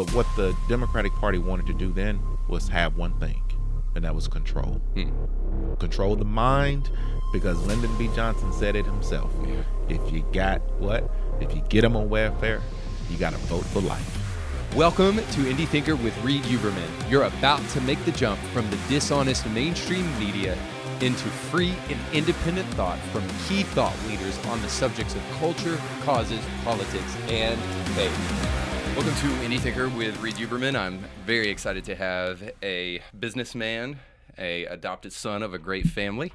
but what the Democratic Party wanted to do then was have one thing, and that was control. Hmm. Control the mind, because Lyndon B. Johnson said it himself. If you got what? If you get them on welfare, you got to vote for life. Welcome to Indie Thinker with Reed Huberman. You're about to make the jump from the dishonest mainstream media into free and independent thought from key thought leaders on the subjects of culture, causes, politics, and faith. Welcome to Indie Thinker with Reed Huberman. I'm very excited to have a businessman, a adopted son of a great family,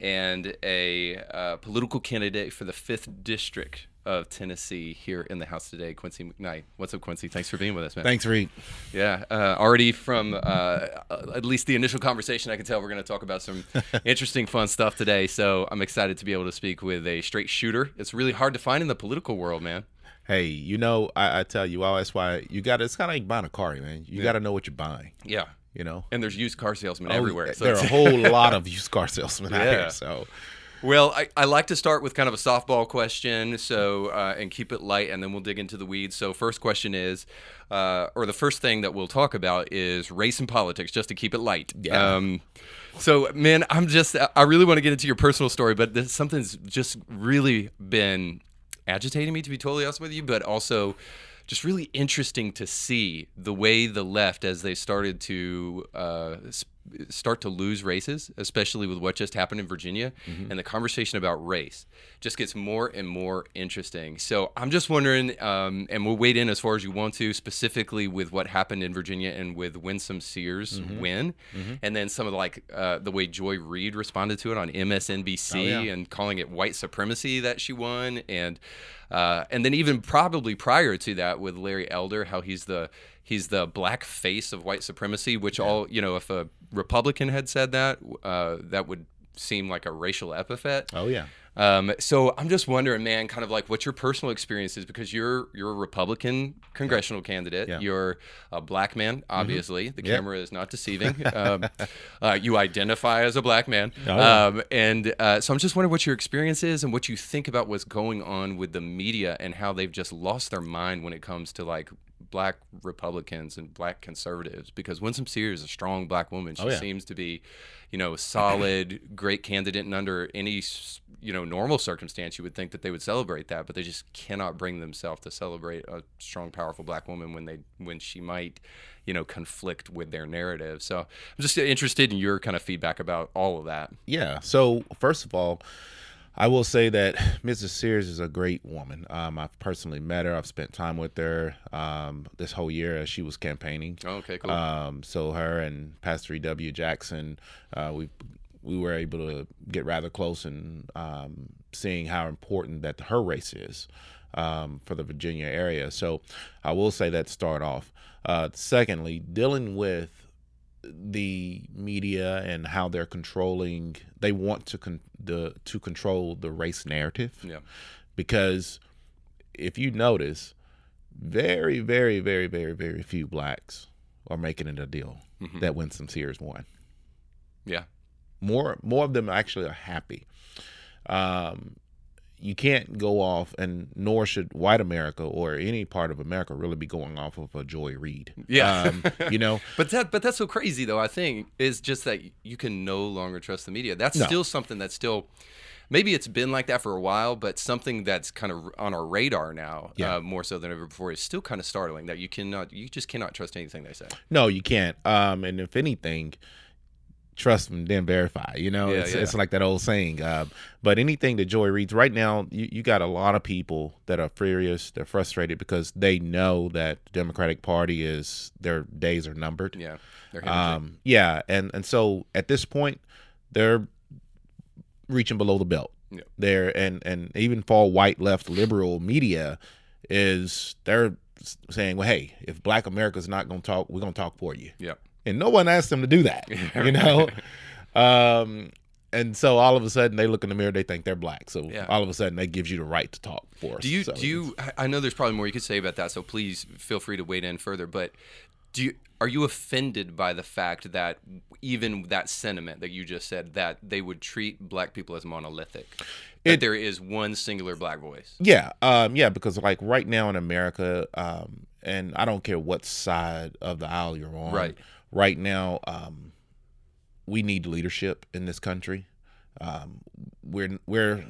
and a uh, political candidate for the fifth district of Tennessee here in the house today, Quincy McKnight. What's up, Quincy? Thanks for being with us, man. Thanks, Reed. Yeah, uh, already from uh, at least the initial conversation, I can tell we're going to talk about some interesting, fun stuff today. So I'm excited to be able to speak with a straight shooter. It's really hard to find in the political world, man. Hey, you know, I, I tell you, well, that's why you got. It's kind of like buying a car, man. You got to know what you're buying. Yeah, You know, and there's used car salesmen Oh, everywhere. So there are a whole lot of used car salesmen out Yeah. here. So Well, I, I like to start with kind of a softball question, so uh, and keep it light, and then we'll dig into the weeds. So, first question is, uh, or the first thing that we'll talk about is race and politics, just to keep it light. Yeah. Um, so, man, I'm just, I really want to get into your personal story, but this, something's just really been agitating me, to be totally honest with you, but also just really interesting to see the way the left, as they started to uh, start to lose races, especially with what just happened in Virginia, and the conversation about race just gets more and more interesting. So I'm just wondering, um, and we'll wade in as far as you want to, specifically with what happened in Virginia and with Winsome Sears' win, and then some of the, like uh, the way Joy Reid responded to it on MSNBC Oh, yeah. and calling it white supremacy that she won, and uh, and then even probably prior to that with Larry Elder, how he's the he's the black face of white supremacy, which all you know, if a Republican had said that, uh, that would seem like a racial epithet. oh yeah, Um, so I'm just wondering, man, kind of like what your personal experience is because you're you're a Republican congressional candidate. Yeah. Mm-hmm. You're a black man, obviously. The Yep. camera is not deceiving. um, uh, you identify as a black man, Oh, yeah. um, and uh, so I'm just wondering what your experience is and what you think about what's going on with the media and how they've just lost their mind when it comes to like black Republicans and black conservatives. Because Winsome Sears is a strong black woman. She Oh, yeah. seems to be, you know, a solid, great candidate, and under any you know normal circumstance, you would think that they would celebrate that, but they just cannot bring themselves to celebrate a strong, powerful black woman when they when she might, you know, conflict with their narrative. So I'm just interested in your kind of feedback about all of that. yeah. So first of all, I will say that Mrs. Sears is a great woman. Um, I've personally met her. I've spent time with her um, this whole year as she was campaigning. Oh, okay, cool. Um, so her and Pastor E. W. Jackson, uh, we we were able to get rather close and um, seeing how important that her race is um, for the Virginia area. So I will say that start off. Uh, secondly, dealing with the media and how they're controlling, they want to con- the to control the race narrative yeah, because if you notice, very, very, very, very, very few blacks are making it a deal Mhm. that Winsome Sears won. yeah, More, more of them actually are happy. Um, you can't go off, and nor should white America or any part of America really be going off of a Joy Reid. Yeah. um, you know, But that but that's so crazy though. I think is just that you can no longer trust the media. That's No. still something that's still maybe it's been like that for a while, but something that's kind of on our radar now, Yeah. uh, more so than ever before, is still kind of startling. That you cannot, you just cannot trust anything they say. No, you can't. Um, and if anything, trust them, then verify. You know, Yeah, it's, yeah. it's like that old saying. Uh, but anything that Joy reads right now, you, you got a lot of people that are furious, they're frustrated because they know that the Democratic Party is their days are numbered. Yeah. Um, yeah, and and so at this point, they're reaching below the belt. Yeah. They're and and even far white left liberal media is they're saying, well, hey, if Black America's not going to talk, we're going to talk for you yeah, and no one asked them to do that you know um and so all of a sudden they look in the mirror they think they're black so Yeah. all of a sudden that gives you the right to talk for us Do you So do you? I- know there's probably more you could say about that, so please feel free to wade in further. But do you are you offended by the fact that even that sentiment that you just said that they would treat black people as monolithic? That It- there is one singular black voice. yeah um yeah because like right now in america um and I don't care what side of the aisle you're on. Right. Right now, um, we need leadership in this country. Um, we're we're,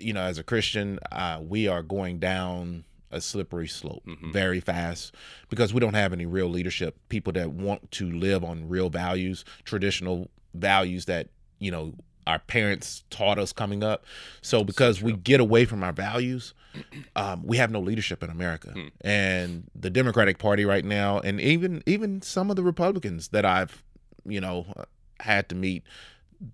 you know, as a Christian, uh, we are going down a slippery slope very fast because we don't have any real leadership. People that want to live on real values, traditional values that you know our parents taught us coming up. So because we get away from our values, um, we have no leadership in America. And the Democratic Party right now, and even even some of the Republicans that I've you know had to meet,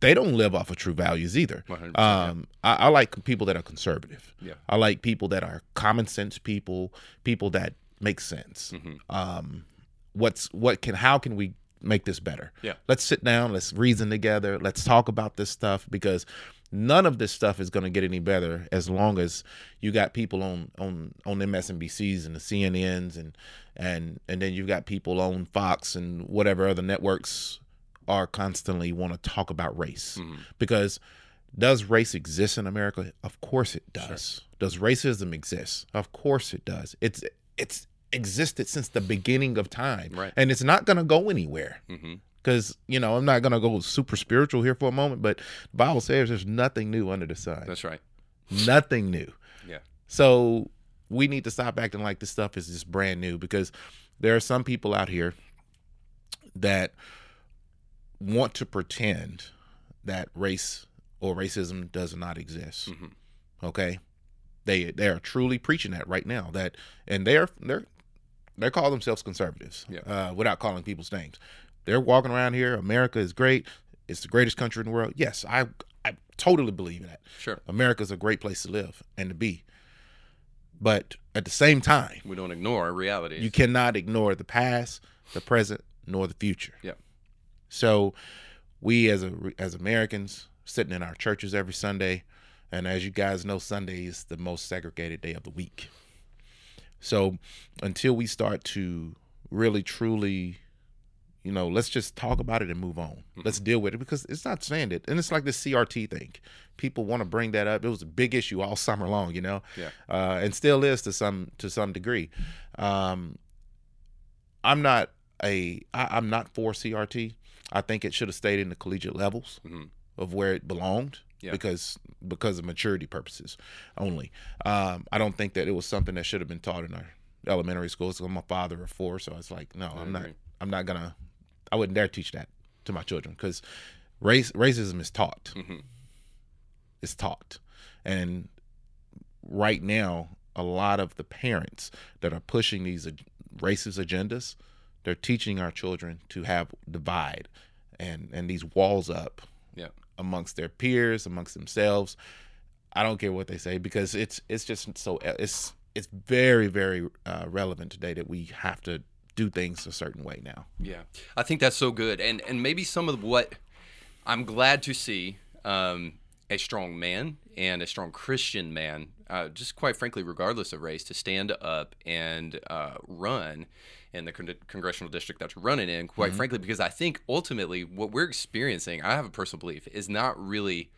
they don't live off of true values either. 100%, Um, I, I like people that are conservative. Yeah. I like people that are common sense people, people that make sense. Mm-hmm. Um, what's what can how can we make this better? Yeah. Let's sit down, let's reason together, let's talk about this stuff because none of this stuff is going to get any better as long as you got people on on on MSNBCs and the CNNs and and and then you've got people on Fox and whatever other networks are constantly want to talk about race mm-hmm. because does race exist in America? Of course it does. Does racism exist? Of course it does. It's it's existed since the beginning of time, Right. and it's not going to go anywhere. Mhm. Because you know, I'm not going to go super spiritual here for a moment, but the Bible says there's nothing new under the sun. That's right. nothing new. Yeah. So we need to stop acting like this stuff is just brand new because there are some people out here that want to pretend that race or racism does not exist. Mhm. Okay, they they are truly preaching that right now. That and they're they're they call themselves conservatives Yeah. uh, without calling people's names. They're walking around here. America is great. It's the greatest country in the world. Yes, I I totally believe that. Sure. America's a great place to live and to be. But at the same time, We don't ignore reality. you cannot ignore the past, the present, nor the future. Yeah. So, we as a, as Americans sitting in our churches every Sunday, and as you guys know, Sunday is the most segregated day of the week. So, until we start to really truly, you know, let's just talk about it and move on. Let's deal with it because it's not standard, and it's like the CRT thing. People want to bring that up. It was a big issue all summer long, you know, Yeah. uh, and still is to some to some degree. Um, I'm not a I, I'm not for CRT. I think it should have stayed in the collegiate levels Mhm. of where it belonged Yeah. because because of maturity purposes only. Um, I don't think that it was something that should have been taught in our elementary schools. I'm a father of four, so it's like no, I'm not. I'm not gonna. I wouldn't dare teach that to my children because race racism is taught. Mhm. It's taught, and right now, a lot of the parents that are pushing these racist agendas, they're teaching our children to have divide and and these walls up Yeah. Amongst their peers, amongst themselves. I don't care what they say because it's it's just so it's it's very very uh, relevant today that we have to do things a certain way now. Yeah, I think that's so good, and and maybe some of what I'm glad to see um, a strong man and a strong Christian man, uh, just quite frankly, regardless of race, to stand up and uh, run in the con- congressional district that you're running in. Quite mm-hmm. frankly, because I think ultimately what we're experiencing, I have a personal belief, is not really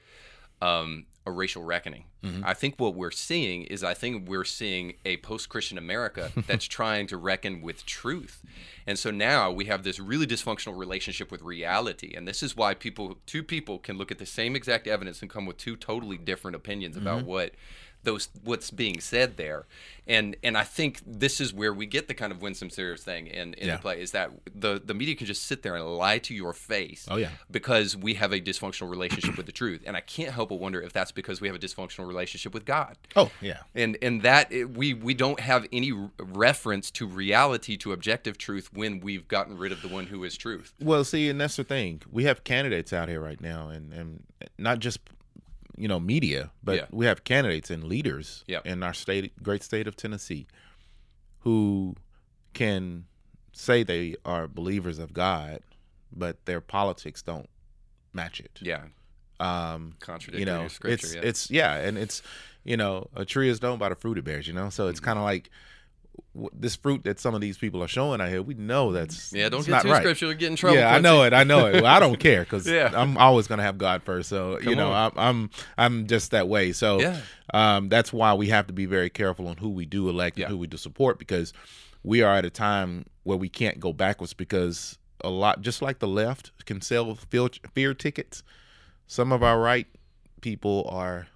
um, a racial reckoning. Mm-hmm. I think what we're seeing is I think we're seeing a post Christian America that's trying to reckon with truth. And so now we have this really dysfunctional relationship with reality. And this is why people, two people can look at the same exact evidence and come with two totally different opinions about mm-hmm. what those what's being said there and and i think this is where we get the kind of Winsome Sears thing in in Yeah. play is that the the media can just sit there and lie to your face Oh, yeah. because we have a dysfunctional relationship with the truth and i can't help but wonder if that's because we have a dysfunctional relationship with god Oh yeah, and and that it- we we don't have any reference to reality to objective truth when we've gotten rid of the one who is truth Well, see, and that's the thing. We have candidates out here right now, and and not just you know media, but Yeah. we have candidates and leaders Yeah. in our state, great state of Tennessee, who can say they are believers of God, but their politics don't match it. yeah Um, contradictory you know, scripture it's yeah. it's yeah, and it's you know, a tree is known by the fruit it bears. You know, so Mm-hmm. it's kind of like this fruit that some of these people are showing out here. We know that's yeah don't get too right. scriptural get in trouble Yeah, I know it. I know it. Well, I don't care because Yeah. I'm always gonna have God first. So you know, on. I'm, I'm I'm just that way. So Yeah. um, that's why we have to be very careful on who we do elect Yeah. and who we do support because we are at a time where we can't go backwards because a lot, just like the left can sell fear, fear tickets, some of our right people are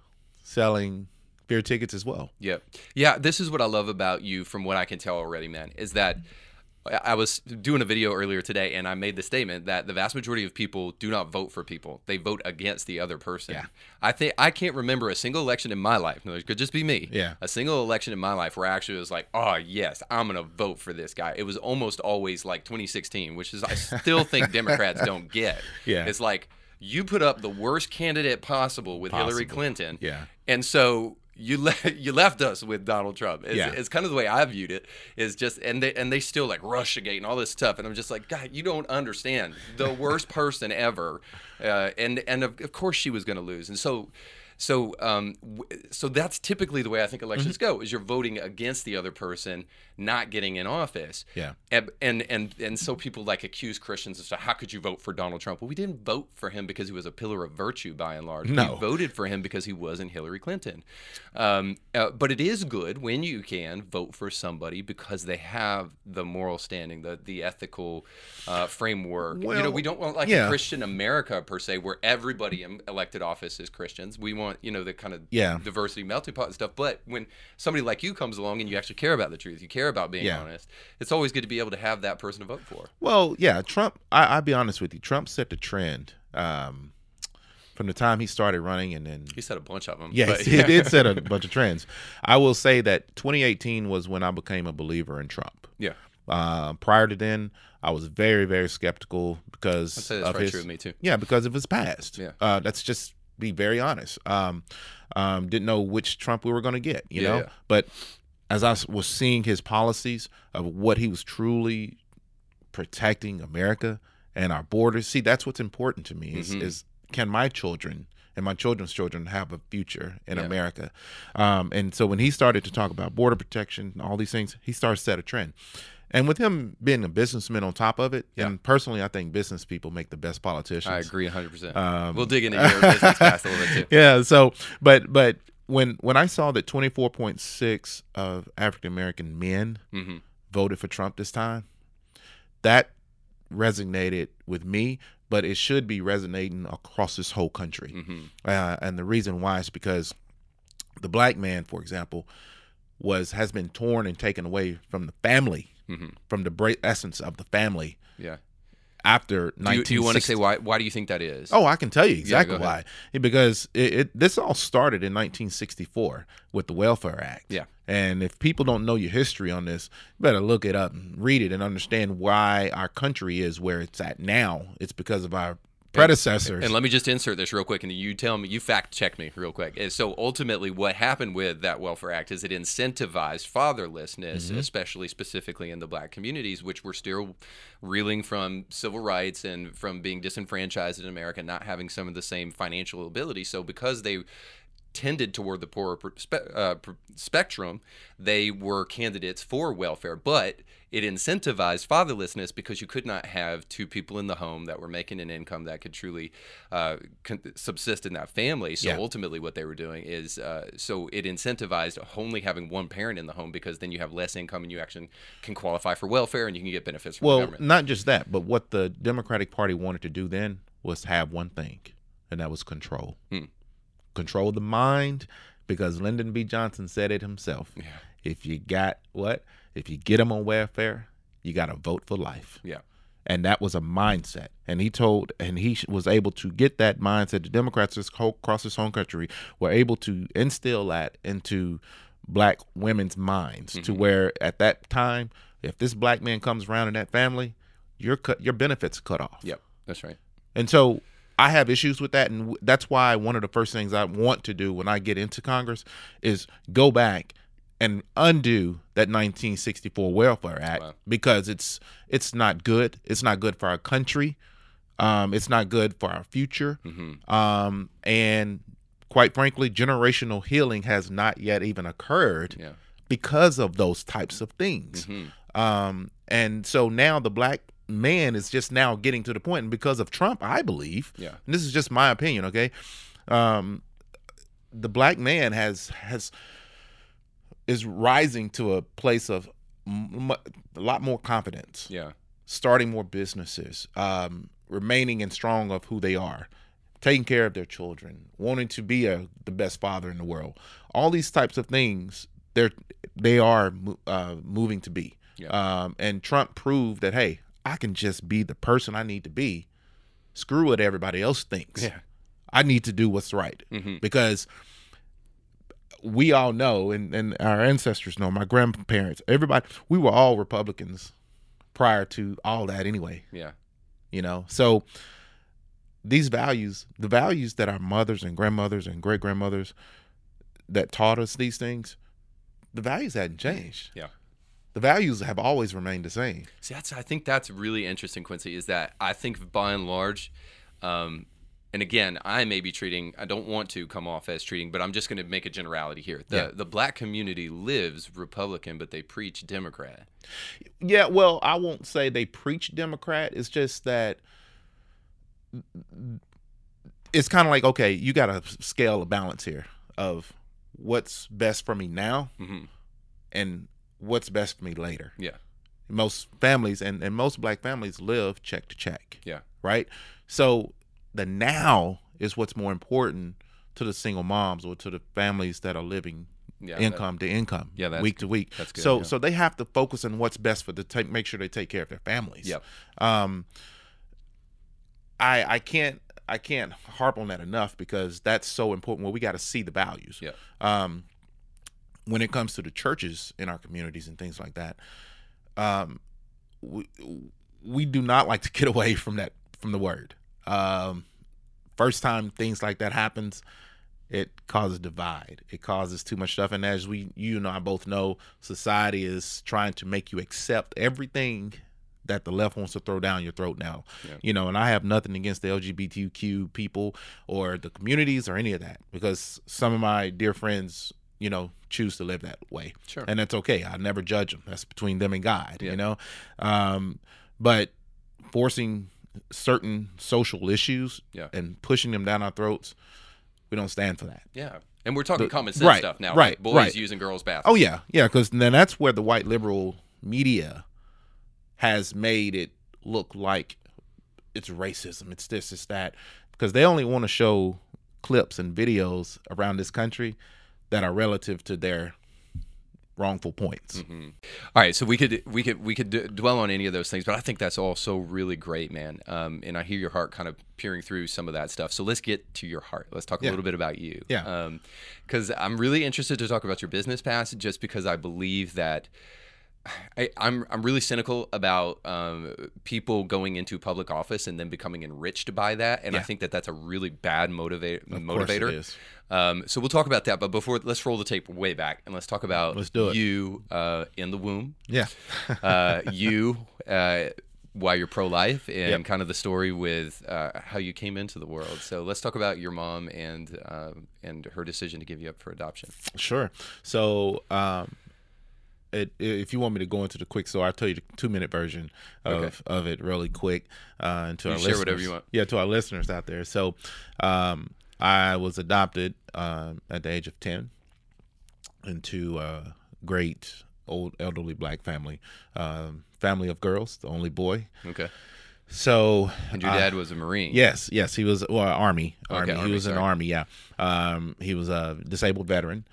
selling fear tickets as well. Yep. Yeah, this is what I love about you from what I can tell already, man, is that I was doing a video earlier today and I made the statement that the vast majority of people do not vote for people. They vote against the other person. Yeah. I think I can't remember a single election in my life. No, it could just be me. Yeah. A single election in my life where I actually was like, oh yes, I'm gonna vote for this guy. It was almost always like 2016, which is I still think Democrats don't get. Yeah. It's like you put up the worst candidate possible with Hillary Clinton. Yeah. And so you le- you left us with Donald Trump. It's, Yeah. it's kind of the way I viewed it. Is just and they and they still like Russiagate and all this stuff, and I'm just like, God, you don't understand. The worst person ever, uh, and and of, of course she was going to lose, and so. So, um, w- so that's typically the way I think elections Mm-hmm. go: is you're voting against the other person, not getting in office. Yeah. And and and, and so people like accuse Christians of stuff. How could you vote for Donald Trump? Well, we didn't vote for him because he was a pillar of virtue, by and large. No. We voted for him because he wasn't Hillary Clinton. Um, uh, but it is good when you can vote for somebody because they have the moral standing, the the ethical uh, framework. you know, we don't want like yeah. a Christian America per se, where everybody in elected office is Christians. We want you know the kind of Yeah. diversity melting pot and stuff. But when somebody like you comes along and you actually care about the truth, you care about being Yeah. honest, it's always good to be able to have that person to vote for. Well, yeah, Trump. I, I'll be honest with you. Trump set the trend um, from the time he started running, and then He set a bunch of them. yes, but, he did set a bunch of trends. I will say that 2018 was when I became a believer in Trump. Yeah. Uh, prior to then, I was very, very skeptical because that's of very his, true with me too. Yeah, because of his past. Yeah. Uh, let's just be very honest. Um, um, didn't know which Trump we were going to get, you Yeah, know? But as I was seeing his policies of what he was truly protecting America and our borders, see, that's what's important to me is, Mhm. is can my children and my children's children have a future in Yeah. America? Um, and so when he started to talk about border protection and all these things, he started to set a trend. And with him being a businessman on top of it, Yeah. and personally, I think business people make the best politicians. I agree 100%. Um, we'll dig into your business past a little bit too. yeah. So, but but when when I saw that twenty four point six of African American men hmm voted for Trump this time, that resonated with me. But it should be resonating across this whole country. hmm Uh, and the reason why is because the black man, for example, was has been torn and taken away from the family, hmm from the bra- essence of the family Yeah. after Do you, do you want to say why? Why do you think that is? Oh, I can tell you exactly go why. Because it, it this all started in 1964 with the Welfare Act. Yeah. And if people don't know your history on this, you better look it up and read it and understand why our country is where it's at now. It's because of our predecessors. And let me just insert this real quick, and you tell me, you fact check me real quick. And So ultimately, what happened with that Welfare Act is it incentivized fatherlessness, Mm-hmm. especially specifically in the black communities, which were still reeling from civil rights and from being disenfranchised in America, not having some of the same financial ability. So because they tended toward the poorer uh, spectrum, they were candidates for welfare, but it incentivized fatherlessness because you could not have two people in the home that were making an income that could truly uh, con- subsist in that family. So Yeah. ultimately, what they were doing is uh, so it incentivized only having one parent in the home because then you have less income and you actually can qualify for welfare and you can get benefits from the well, government. not just that, but what the Democratic Party wanted to do then was have one thing, and that was control. Hmm. Control the mind, because Lyndon B. Johnson said it himself. Yeah. If you got what? If you get them on welfare, you got to vote for life. Yeah. and that was a mindset. And he told, and he was able to get that mindset. The Democrats across this whole country were able to instill that into black women's minds, to Mm-hmm. where at that time, if this black man comes around in that family, your cut, your benefits are cut off. Yep, that's right. And so I have issues with that, and that's why one of the first things I want to do when I get into Congress is go back and undo that 1964 Welfare Act Wow. because it's it's not good. It's not good for our country. Um, it's not good for our future. hmm Um, and quite frankly, generational healing has not yet even occurred Yeah. because of those types of things. hmm Um, and so now the black man is just now getting to the point, and because of Trump, I believe, Yeah. and this is just my opinion, okay, um, the black man has has is rising to a place of m- a lot more confidence Yeah. starting more businesses, um, remaining and strong of who they are, taking care of their children, wanting to be a, the best father in the world. All these types of things, they're they are uh, moving to be. Yeah. Um, and Trump proved that hey, I can just be the person I need to be. Screw what everybody else thinks. Yeah. I need to do what's right Mhm. because we all know, and, and our ancestors know, my grandparents, everybody, we were all Republicans prior to all that anyway Yeah. you know so these values the values that our mothers and grandmothers and great grandmothers that taught us these things the values hadn't changed Yeah. The values have always remained the same See, that's I think that's really interesting, Quincy. Is that I think by and large, um, and again, I may be treating. I don't want to come off as treating, but I'm just going to make a generality here. The Yeah. the black community lives Republican, but they preach Democrat. yeah well i won't say they preach democrat it's just that it's kind of like okay you got to scale a balance here of what's best for me now hmm and what's best for me later Yeah. most families and, and most black families live check to check Yeah. right so the now is what's more important to the single moms or to the families that are living Yeah. that- income to income Yeah, that's week to week that's good, so yeah. so they have to focus on what's best for the take make sure they take care of their families Yep. um i i can't i can't harp on that enough because that's so important well we got to see the values Yeah. um when it comes to the churches in our communities and things like that um we we do not like to get away from that from the word. Um first time things like that happens it causes divide. It causes too much stuff. And as we you and i both know society is trying to make you accept everything that the left wants to throw down your throat now. Yeah. you know and i have nothing against the lgbtq people or the communities or any of that because some of my dear friends you know choose to live that way Sure. and that's okay i never judge them that's between them and god Yeah. you know um but forcing certain social issues Yeah. and pushing them down our throats we don't stand for that Yeah. And we're talking The- common sense right, stuff now. right, like boys right. using girls' baths. oh yeah yeah because then that's where the white liberal media has made it look like it's racism it's this it's that because they only want to show clips and videos around this country that are relative to their wrongful points All right, so we could we could we could d- dwell on any of those things, but I think that's also really great, man. Um, and I hear your heart kind of peering through some of that stuff. So let's get to your heart. Let's talk a Yeah. little bit about you. Yeah. Because I'm really interested to talk about your business past, just because I believe that. I, I'm I'm really cynical about um, people going into public office and then becoming enriched by that, and I think that that's a really bad motivate, Of motivator. Um, so we'll talk about that, but before let's roll the tape way back and let's talk about Let's do it. you uh, in the womb, yeah uh, you uh, while you're pro-life, and Yep. kind of the story with uh, how you came into the world. So let's talk about your mom and uh, and her decision to give you up for adoption. Sure. So, um, it, if you want me to go into the quick so I'll tell you the two minute version of, Okay. of it really quick. Uh, and to You our share listeners, whatever you want. Yeah, to our listeners out there. So, um, I was adopted um, at the age of ten into a great old elderly black family, um, family of girls, the only boy. Okay. So, And your uh, dad was a Marine. Yes, yes, he was well army. Army. Army, he was in sorry. army. Yeah, um, he was a disabled veteran.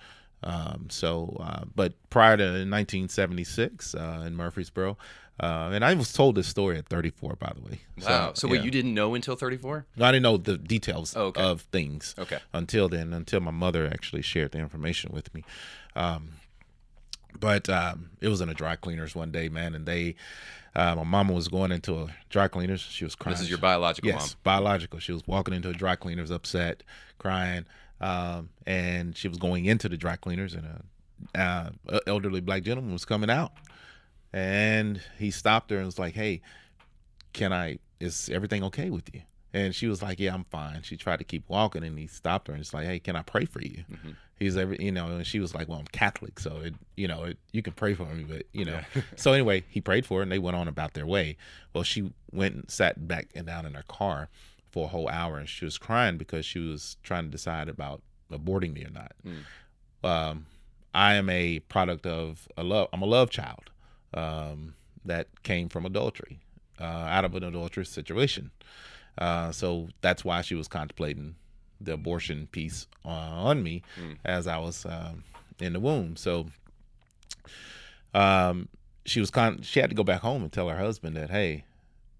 Um, so, uh, but prior to 1976 uh, in Murfreesboro, uh, and I was told this story at 34, by the way. Wow. So, wait, yeah. you didn't know until 34? No, I didn't know the details Oh, okay. of things Okay. until then, until my mother actually shared the information with me. Um, but um, it was in a dry cleaners one day, man, and they, uh, my mama was going into a dry cleaners. She was crying. This is your biological mom. Yes, biological. She was walking into a dry cleaners, upset, crying, um, and she was going into the dry cleaners, and a, uh, a elderly black gentleman was coming out, and he stopped her and was like, "Hey, can I? Is everything okay with you?" And she was like, "Yeah, I'm fine." She tried to keep walking, and he stopped her and it's like, "Hey, can I pray for you?" Mm-hmm. He's every, you know, and she was like, "Well, I'm Catholic, so it, you know, it, you can pray for me, but you know." so anyway, he prayed for her, and they went on about their way. Well, she went and sat back and down in her car for a whole hour, and she was crying because she was trying to decide about aborting me or not. Um, I am a product of a love. I'm a love child. um, that came from adultery, uh, out of an adulterous situation. Uh, so that's why she was contemplating the abortion piece on me as I was um, in the womb. So um, she was con- she had to go back home and tell her husband that hey,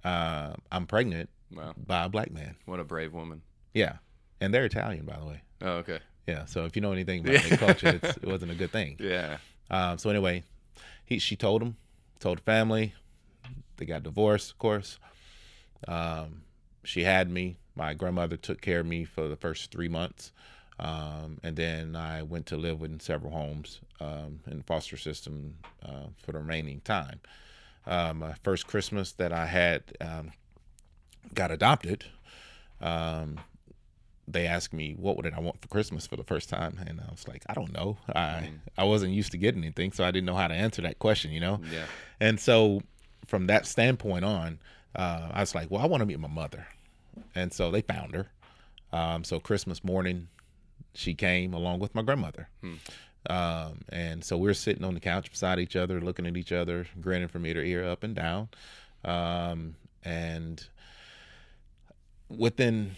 uh, I'm pregnant Wow. by a black man. What a brave woman. Yeah, and they're Italian, by the way. Oh, okay. Yeah, so if you know anything about their culture, it's, it wasn't a good thing. Yeah. Um, so anyway, he she told him, told the family, they got divorced, of course. Um, she had me. My grandmother took care of me for the first three months, um, and then I went to live in several homes um, in foster system uh, for the remaining time. Um, my first Christmas that I had um, got adopted. Um, they asked me what did I want for Christmas for the first time, and I was like, I don't know. I I wasn't used to getting anything, so I didn't know how to answer that question, you know. Yeah. And so from that standpoint on, uh, I was like, well, I want to meet my mother, and so they found her. Um, so Christmas morning, she came along with my grandmother. Um, and so we are sitting on the couch beside each other, looking at each other, grinning from ear to ear, up and down. Um, and within,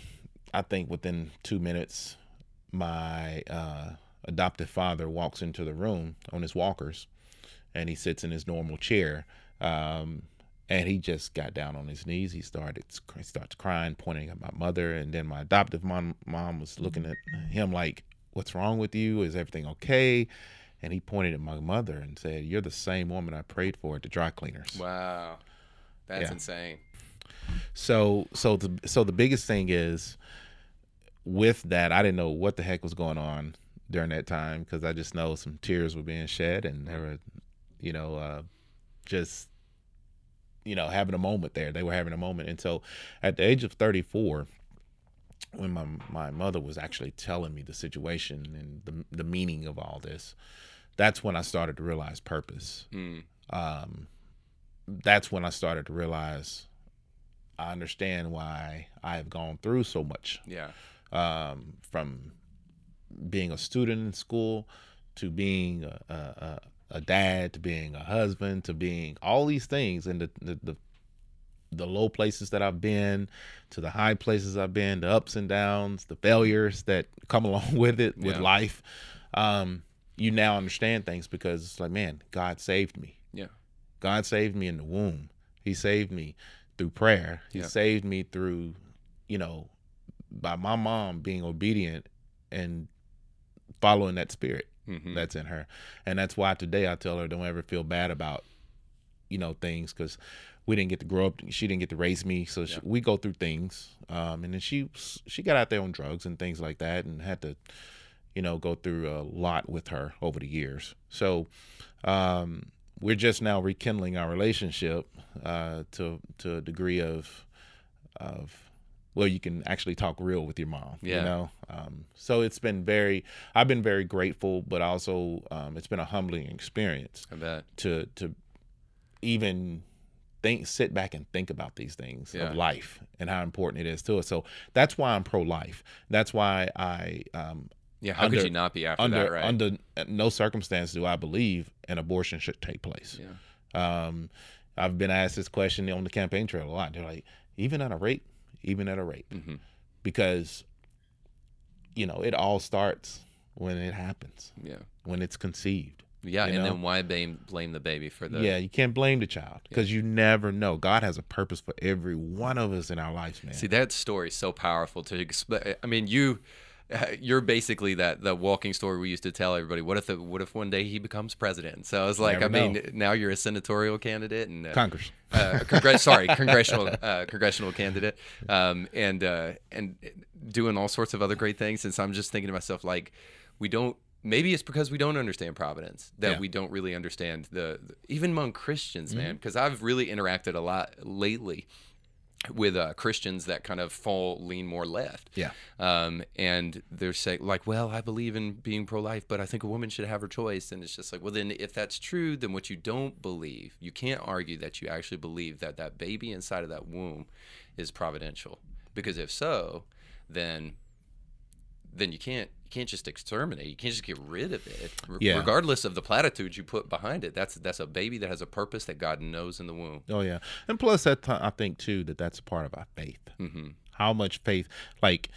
I think within two minutes, my uh, adoptive father walks into the room on his walkers, and he sits in his normal chair. Um, and he just got down on his knees. He started he starts crying, pointing at my mother, and then my adoptive mom mom was looking at him like, "What's wrong with you? Is everything okay?" And he pointed at my mother and said, "You're the same woman I prayed for at the dry cleaners." Wow. That's Yeah. insane. So so the so the biggest thing is with that I didn't know what the heck was going on during that time because I just know some tears were being shed and there were you know uh, just you know having a moment there they were having a moment and so at the age of 34 when my my mother was actually telling me the situation and the the meaning of all this that's when I started to realize purpose Mm. um, that's when I started to realize I understand why I have gone through so much Yeah. um, from being a student in school to being a, a, a, dad to being a husband to being all these things and the, the, the the low places that I've been to the high places I've been, the ups and downs, the failures that come along with it, with Yeah. life. Um, you now understand things because it's like, man, God saved me. Yeah. God saved me in the womb. He saved me through prayer. He Yeah. saved me through, you know, by my mom being obedient and following that spirit Mhm. that's in her. And that's why today I tell her don't ever feel bad about, you know, things because we didn't get to grow up. She didn't get to raise me, so she, we go through things. Um, and then she she got out there on drugs and things like that, and had to, you know, go through a lot with her over the years. So um, we're just now rekindling our relationship uh, to to a degree of of well, you can actually talk real with your mom. Yeah. You know, um, so it's been very. I've been very grateful, but also um, it's been a humbling experience I bet. to to even think sit back and think about these things Yeah. of life and how important it is to us so that's why i'm pro-life that's why i um Yeah. How could you not be after under that, right? under no circumstance do i believe an abortion should take place yeah. um i've been asked this question on the campaign trail a lot they're like even at a rape even at a rape hmm because you know it all starts when it happens Yeah. when it's conceived Yeah. And know? then why blame blame the baby for the? yeah, you can't blame the child because you never know. God has a purpose for every one of us in our lives, man. See that story is so powerful to explain. I mean, you, you're basically that the walking story we used to tell everybody. What if the, what if one day he becomes president? So I was like, I mean, know. now you're a senatorial candidate and uh, Congress. uh, congre- sorry, congressional uh, congressional candidate, um, and uh, and doing all sorts of other great things. And so I'm just thinking to myself, like, we don't. Maybe it's because we don't understand providence that Yeah. we don't really understand the, the- even among Christians, man. Mm-hmm. Because I've really interacted a lot lately with uh, Christians that kind of fall lean more left. Yeah. Um, and they're saying like, well, I believe in being pro-life, but I think a woman should have her choice. And it's just like, well, then if that's true, then what you don't believe, you can't argue that you actually believe that that baby inside of that womb is providential. Because if so, then then you can't you can't just exterminate. You can't just get rid of it, r- Yeah. regardless of the platitudes you put behind it. That's that's a baby that has a purpose that God knows in the womb. Oh yeah, and plus that ti- I think too that that's a part of our faith. hmm How much faith? Like,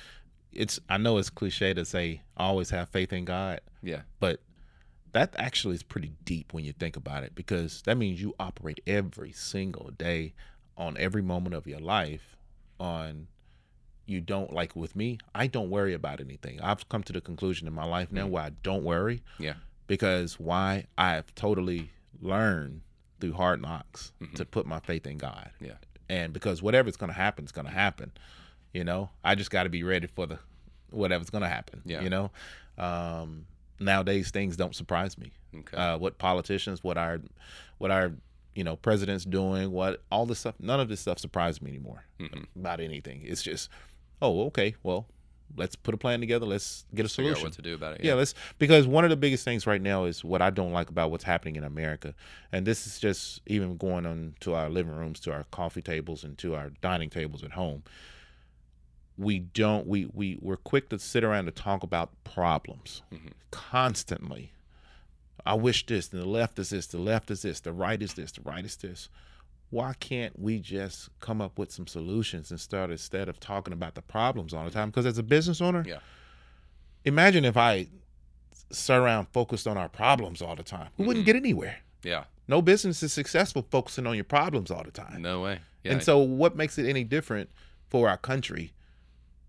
it's I know it's cliche to say always have faith in God, Yeah, but that actually is pretty deep when you think about it because that means you operate every single day on every moment of your life on you don't like with me i don't worry about anything. I've come to the conclusion in my life now where i don't worry yeah, because why? I've totally learned through hard knocks to put my faith in god. Yeah. and because whatever's going to happen is going to happen you know? I just got to be ready for the whatever's going to happen Yeah. you know? Um nowadays things don't surprise me. Okay. uh what politicians what our what our you know presidents doing what all this stuff none of this stuff surprises me anymore Mhm. about anything. It's just oh okay well let's put a plan together let's get a solution. Figure out what to do about it. yeah, let's because one of the biggest things right now is what I don't like about what's happening in America, and this is just even going on to our living rooms, to our coffee tables, and to our dining tables at home. We don't we we we're quick to sit around and talk about problems Mhm. constantly. I wish this, and the left is this, the left is this, the right is this, the right is this. Why can't we just come up with some solutions and start instead of talking about the problems all the time? Because as a business owner, Yeah. imagine if I sat around focused on our problems all the time. We wouldn't Mhm. get anywhere. yeah. No business is successful focusing on your problems all the time. No way. Yeah. And so, what makes it any different for our country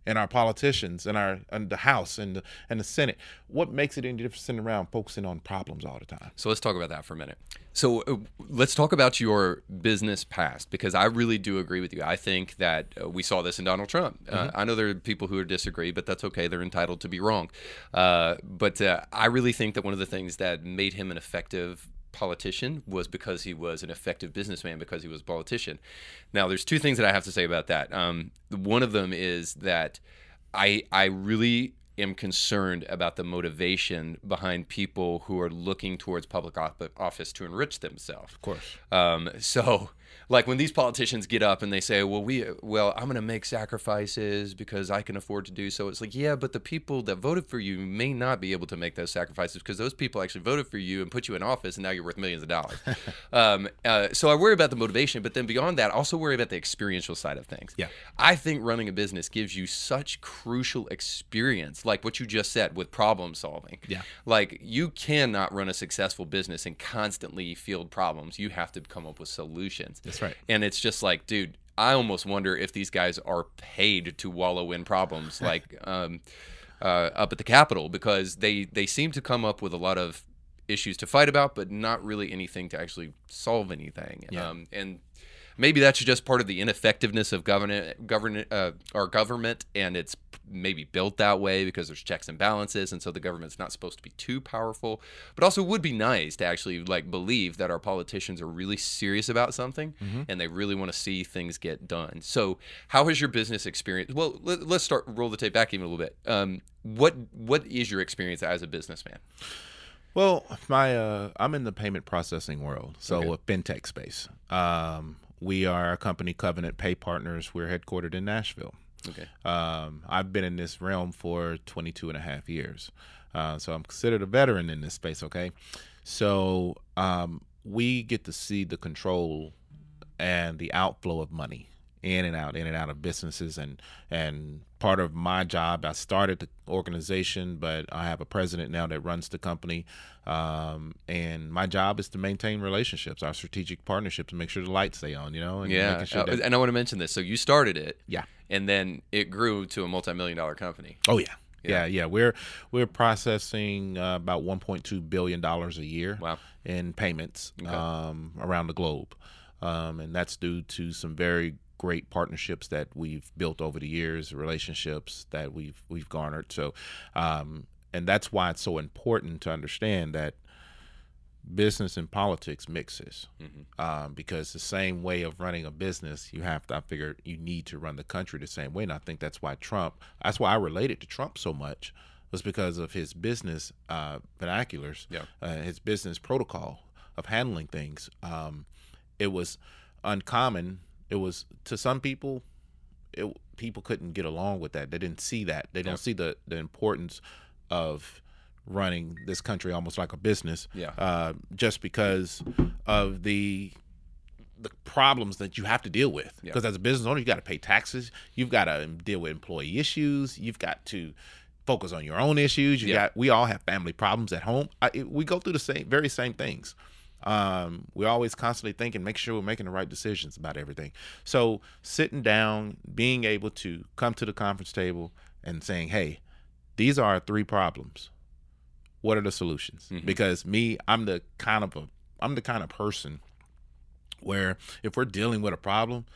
and our politicians and our and the House and the, and the Senate? What makes it any different sitting around focusing on problems all the time? So let's talk about that for a minute. So uh, let's talk about your business past because I really do agree with you. I think that uh, we saw this in Donald Trump. Uh, I know there are people who disagree, but that's okay. They're entitled to be wrong. Uh, but uh, I really think that one of the things that made him an effective politician was because he was an effective businessman because he was a politician. Now, there's two things that I have to say about that. Um, one of them is that I I really am concerned about the motivation behind people who are looking towards public office to enrich themselves. Of course. Um, so, like when these politicians get up and they say, "Well, we, well, I'm going to make sacrifices because I can afford to do so," it's like, yeah, but the people that voted for you may not be able to make those sacrifices because those people actually voted for you and put you in office, and now you're worth millions of dollars. um, uh, so I worry about the motivation, but then beyond that, I also worry about the experiential side of things. Yeah. I think running a business gives you such crucial experience, like what you just said with problem solving. Yeah. Like you cannot run a successful business and constantly field problems. You have to come up with solutions. That's right. And it's just like, dude, I almost wonder if these guys are paid to wallow in problems, like um, uh, up at the Capitol, because they they seem to come up with a lot of issues to fight about, but not really anything to actually solve anything. Yeah. Um, and maybe that's just part of the ineffectiveness of government, govern, uh, our government, and it's maybe built that way because there's checks and balances, and so the government's not supposed to be too powerful. But also, it would be nice to actually like believe that our politicians are really serious about something and they really want to see things get done. So, how has your business experience? Well, let, let's start roll the tape back even a little bit. Um, what what is your experience as a businessman? Well, my uh, I'm in the payment processing world, so Okay. a fintech space. Um, we are a company, Covenant Pay Partners. We're headquartered in Nashville. Okay. Um, I've been in this realm for 22 and a half years. Uh, so I'm considered a veteran in this space, okay? So um, we get to see the control and the outflow of money in and out, in and out of businesses. And, and part of my job, I started the organization, but I have a president now that runs the company. Um, and my job is to maintain relationships, our strategic partnerships, and make sure the lights stay on, you know? And Yeah, sure uh, that- and I want to mention this. So you started it, yeah. and then it grew to a multi-million dollar company. Oh yeah. Yeah. Yeah, yeah, we're we're processing uh, about 1.2 billion dollars a year Wow. in payments Okay. um, around the globe, um, and that's due to some very great partnerships that we've built over the years, relationships that we've we've garnered. So, um, and that's why it's so important to understand that business and politics mixes Mhm. um, because the same way of running a business, you have to. I figure you need to run the country the same way, and I think that's why Trump. That's why I related to Trump so much was because of his business uh, vernaculars, Yeah. uh, his business protocol of handling things. Um, it was uncommon. It was to some people, it, people couldn't get along with that. They didn't see that. They don't Yeah. see the the importance of running this country almost like a business. Yeah. Uh, just because of the the problems that you have to deal with. Yeah. Because as a business owner, you got to pay taxes. You've got to deal with employee issues. You've got to focus on your own issues. You Yeah. got. We all have family problems at home. I, it- we go through the same, very same things. Um, we're always constantly thinking, make sure we're making the right decisions about everything. So sitting down, being able to come to the conference table and saying, "Hey, these are our three problems. What are the solutions?" Mhm. Because me, I'm the kind of a, I'm the kind of person where if we're dealing with a problem,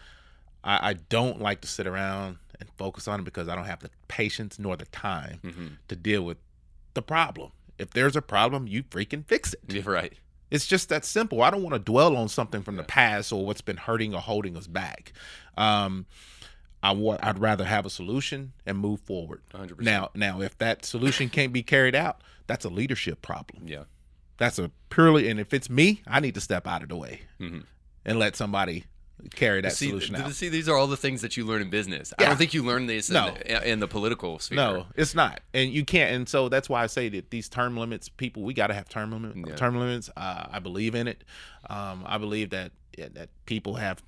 I, I don't like to sit around and focus on it because I don't have the patience nor the time hmm to deal with the problem. If there's a problem, you freaking fix it. Right. It's just that simple. I don't want to dwell on something from the past or what's been hurting or holding us back. Um, I want. I'd rather have a solution and move forward. 100%. Now, now, if that solution can't be carried out, that's a leadership problem. Yeah. That's a purely. And if it's me, I need to step out of the way hmm and let somebody carry that see, solution out. see, these are all the things that you learn in business. I don't think you learn these in, the, in the political sphere. No, it's not, and you can't. And so that's why I say that these term limits, people, we got to have term limit, Yeah. term limits. Uh, I believe in it. Um, I believe that yeah, that people have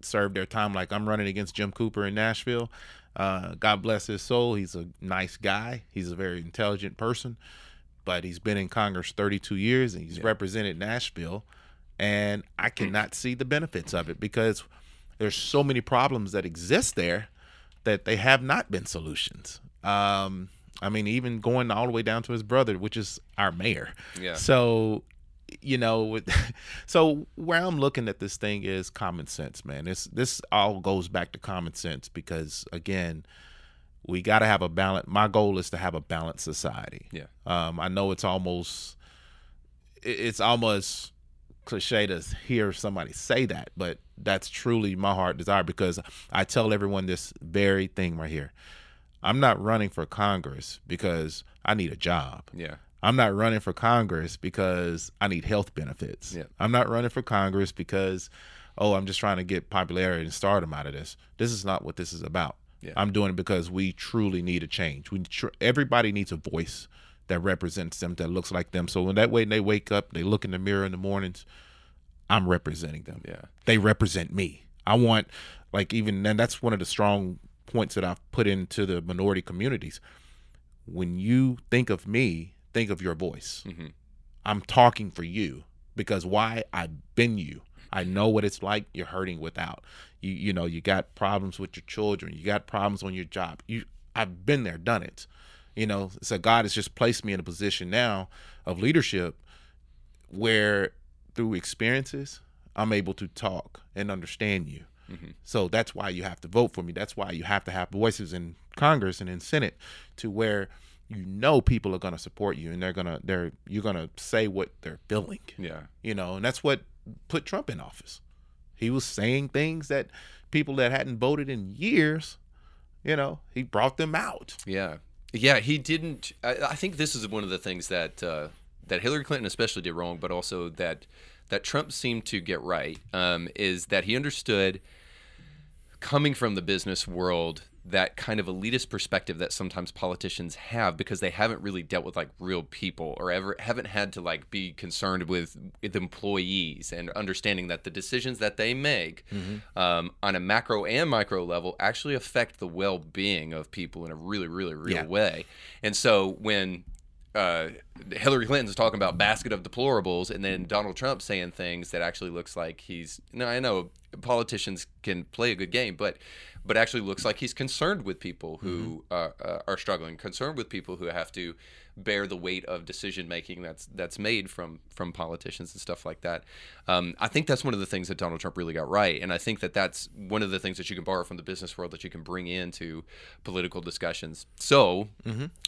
served their time. Like I'm running against Jim Cooper in Nashville. Uh, God bless his soul. He's a nice guy. He's a very intelligent person, but he's been in Congress 32 years and he's Yeah. represented Nashville. And I cannot see the benefits of it because there's so many problems that exist there that they have not been solutions. Um, I mean, even going all the way down to his brother, which is our mayor. Yeah. So, you know, so where I'm looking at this thing is common sense, man. This this all goes back to common sense because again, we got to have a balance. My goal is to have a balanced society. Yeah. Um, I know it's almost it's almost cliche to hear somebody say that, but that's truly my heart desire because I tell everyone this very thing right here. I'm not running for Congress because I need a job. Yeah. I'm not running for Congress because I need health benefits. Yeah. I'm not running for Congress because, oh, I'm just trying to get popularity and stardom out of this. This is not what this is about. Yeah. I'm doing it because we truly need a change. We tr- everybody needs a voice that represents them, that looks like them. So when that way they wake up, they look in the mirror in the mornings, I'm representing them Yeah. they represent me. I want like even and that's one of the strong points that I've put into the minority communities. When you think of me, think of your voice. hmm I'm talking for you because why? I've been you. I know what it's like. You're hurting without. You you know, you got problems with your children. You got problems on your job. You I've been there, done it. You know, so God has just placed me in a position now of leadership where through experiences, I'm able to talk and understand you. Mhm. So that's why you have to vote for me. That's why you have to have voices in Congress and in Senate to where you know people are going to support you and they're going to they're you're going to say what they're feeling. Yeah. You know, and that's what put Trump in office. He was saying things that people that hadn't voted in years, you know, he brought them out. Yeah, yeah. He didn't. I, I think this is one of the things that uh, that Hillary Clinton especially did wrong, but also that that Trump seemed to get right um, is that he understood coming from the business world that kind of elitist perspective that sometimes politicians have because they haven't really dealt with like real people or ever haven't had to like be concerned with, with employees and understanding that the decisions that they make um, on a macro and micro level actually affect the well-being of people in a really really real Yeah. way and so when uh, Hillary Clinton's talking about basket of deplorables, and then Donald Trump saying things that actually looks like he's. No, I know politicians can play a good game, but but actually looks like he's concerned with people who uh, uh, are struggling, concerned with people who have to bear the weight of decision making that's that's made from from politicians and stuff like that. Um, I think that's one of the things that Donald Trump really got right, and I think that that's one of the things that you can borrow from the business world that you can bring into political discussions. So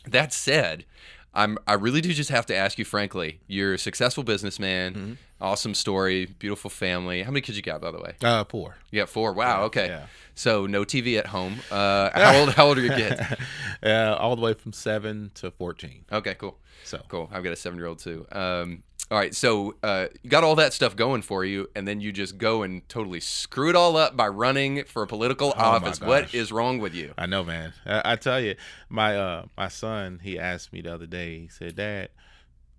that said, I'm I really do just have to ask you frankly. You're a successful businessman, awesome story, beautiful family. How many kids you got, by the way? Uh poor. You got four. Wow. Okay. yeah. So no TV at home. Uh, how old? How old are your kids? Uh all the way from 7 to 14. Okay. Cool. So Cool. I've got a seven-year-old too. Um, All right, so uh, you got all that stuff going for you, and then you just go and totally screw it all up by running for a political Oh, office. What is wrong with you? I know, man. I, I tell you, my uh my son, he asked me the other day. He said, "Dad,"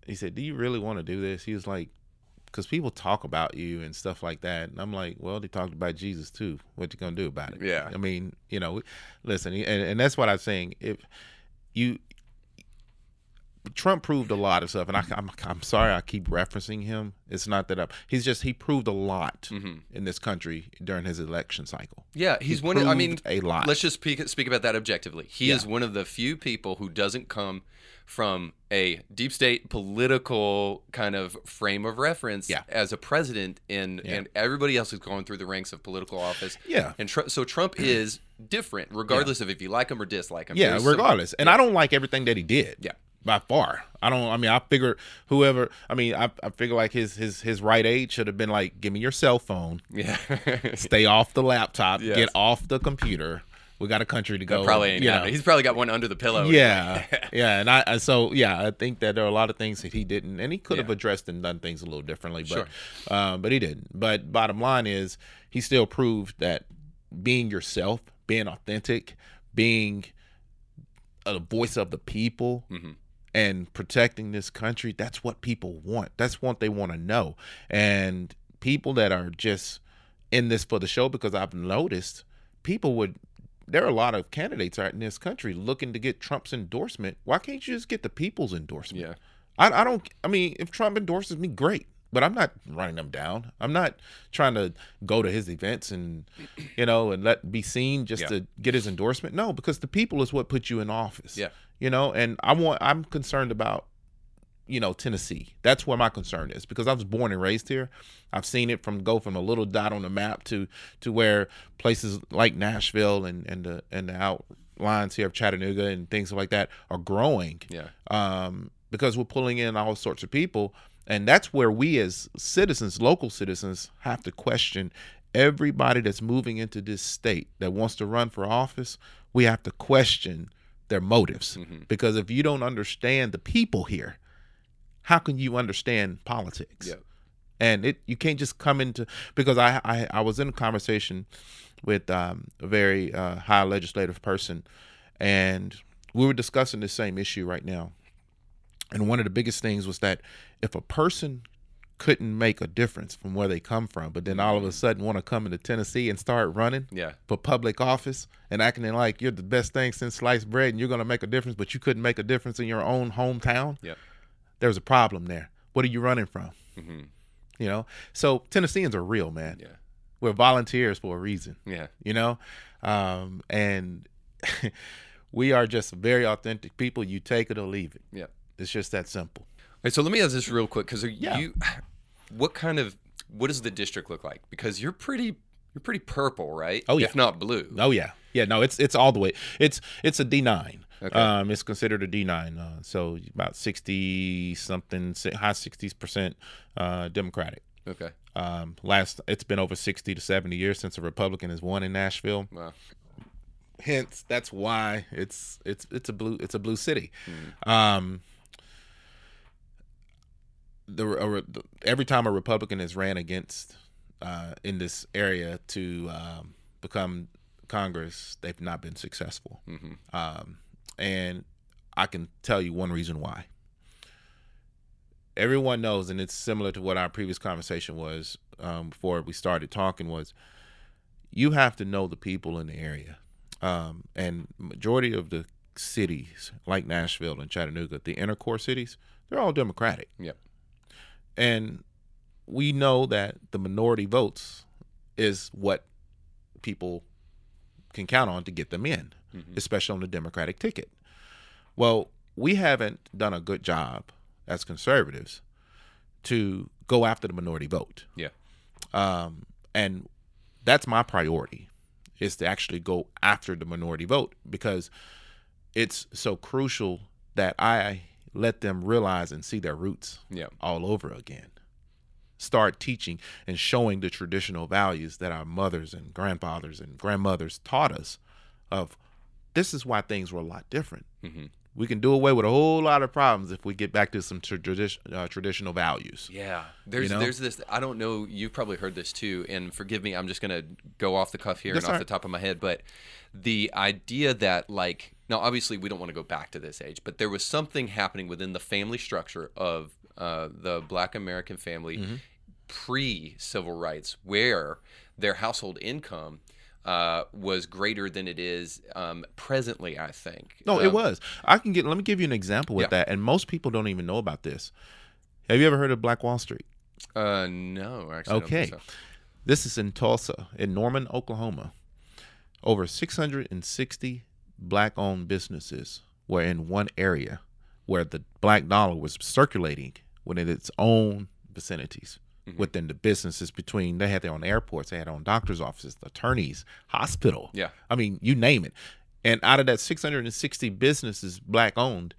he said, "Do you really want to do this?" He was like, "Cause people talk about you and stuff like that." And I'm like, "Well, they talked about Jesus too. What you gonna do about it?" Yeah. I mean, you know, listen, and, and that's what I'm saying. If you Trump proved a lot of stuff, and I, I'm I'm sorry I keep referencing him. It's not that I'm. He's just he proved a lot Mm-hmm. in this country during his election cycle. Yeah, he's He one. Of, I mean, a lot. let's just speak speak about that objectively. He Yeah. is one of the few people who doesn't come from a deep state political kind of frame of reference Yeah. as a president, and Yeah. and everybody else is going through the ranks of political office. Yeah. and Tr- so Trump is different, regardless of if you like him or dislike him. Yeah, There's some- regardless. and I don't like everything that he did. Yeah. By far. I don't I mean I figure whoever I mean I, I figure like his his his right age should have been like give me your cell phone, yeah, stay off the laptop, Yes. get off the computer. We got a country to go. probably ain't you know. He's probably got one under the pillow. Yeah, yeah, and I and so yeah, I think that there are a lot of things that he didn't, and he could have addressed and done things a little differently, but Sure. um, but he didn't. But bottom line is, he still proved that being yourself, being authentic, being a voice of the people, Mhm. And protecting this country, that's what people want. That's what they want to know. And people that are just in this for the show, because I've noticed people would. There are a lot of candidates out in this country looking to get Trump's endorsement. Why can't you just get the people's endorsement? Yeah. I, I don't. I mean, if Trump endorses me, great. But I'm not running them down. I'm not trying to go to his events and, you know, and let be seen just Yeah. to get his endorsement. No, because the people is what put you in office. Yeah. You know, and I want. I'm concerned about, you know, Tennessee. That's where my concern is because I was born and raised here. I've seen it from go from a little dot on the map to to where places like Nashville and and the and the outlines here of Chattanooga and things like that are growing Yeah. um, because we're pulling in all sorts of people. And that's where we, as citizens, local citizens, have to question everybody that's moving into this state that wants to run for office. We have to question their motives because if you don't understand the people here, how can you understand politics? Yeah. and it you can't just come into because I I, I was in a conversation with um, a very uh, high legislative person, and we were discussing the same issue right now. And one of the biggest things was that if a person couldn't make a difference from where they come from, but then all of a sudden want to come into Tennessee and start running Yeah. for public office and acting like you're the best thing since sliced bread and you're going to make a difference, but you couldn't make a difference in your own hometown, Yep. there's a problem there. What are you running from? hmm You know, so Tennesseans are real, man. Yeah. We're volunteers for a reason. Yeah. You know, um, and we are just very authentic people. You take it or leave it. Yeah. It's just that simple. Okay, so let me ask this real quick because Yeah. you, what kind of, what does the district look like? Because you're pretty, you're pretty purple, right? Oh, yeah. If not blue. Oh yeah, yeah. No, it's it's all the way. It's it's a D nine. Okay. Um, it's considered a D nine. Uh, so about sixty something, high sixties percent, uh, Democratic. Okay. Um, last it's been over sixty to seventy years since a Republican has won in Nashville. Wow. hence that's why it's it's it's a blue it's a blue city um the, a, the every time a republican has ran against uh in this area to um become congress they've not been successful. Hmm um and i can tell you one reason why. Everyone knows and it's similar to what our previous conversation was um, before we started talking was you have to know the people in the area. Um, and majority of the cities like nashville and chattanooga the inner core cities they're all democratic. Yep. And we know that the minority votes is what people can count on to get them in Mhm. especially on the democratic ticket well we haven't done a good job as conservatives to go after the minority vote Yeah. um, and that's my priority is to actually go after the minority vote because it's so crucial that i let them realize and see their roots Yeah. all over again. Start teaching and showing the traditional values that our mothers and grandfathers and grandmothers taught us of this is why things were a lot different. Hmm we can do away with a whole lot of problems if we get back to some tradition, uh, traditional values. Yeah, there's know? there's this. I don't know. You've probably heard this too, and forgive me. I'm just gonna go off the cuff here That's and off all the top of my head, but the idea that like now, obviously, we don't want to go back to this age, but there was something happening within the family structure of uh, the Black American family Mm-hmm. pre civil rights, where their household income. Uh, was greater than it is um, presently, I think. No, Um, it was. I can get. Let me give you an example with Yeah. that, and most people don't even know about this. Have you ever heard of Black Wall Street? Uh, no, actually. Okay. so. This is in Tulsa, in Norman, Oklahoma. Over 660 black owned businesses were in one area where the black dollar was circulating within its own vicinities. Within the businesses between, they had their own airports, they had their own doctor's offices, attorneys, hospital. Yeah. I mean, you name it. And out of that 660 businesses black owned,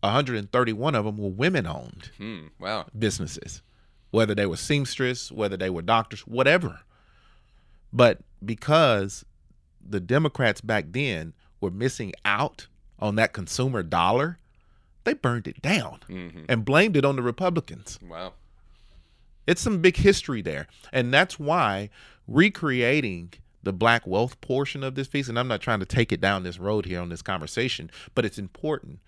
131 of them were women owned Hmm. Wow. businesses, whether they were seamstress, whether they were doctors, whatever. But because the Democrats back then were missing out on that consumer dollar, they burned it down hmm and blamed it on the Republicans. Wow. It's some big history there. And that's why recreating the black wealth portion of this piece, and I'm not trying to take it down this road here on this conversation, but it's important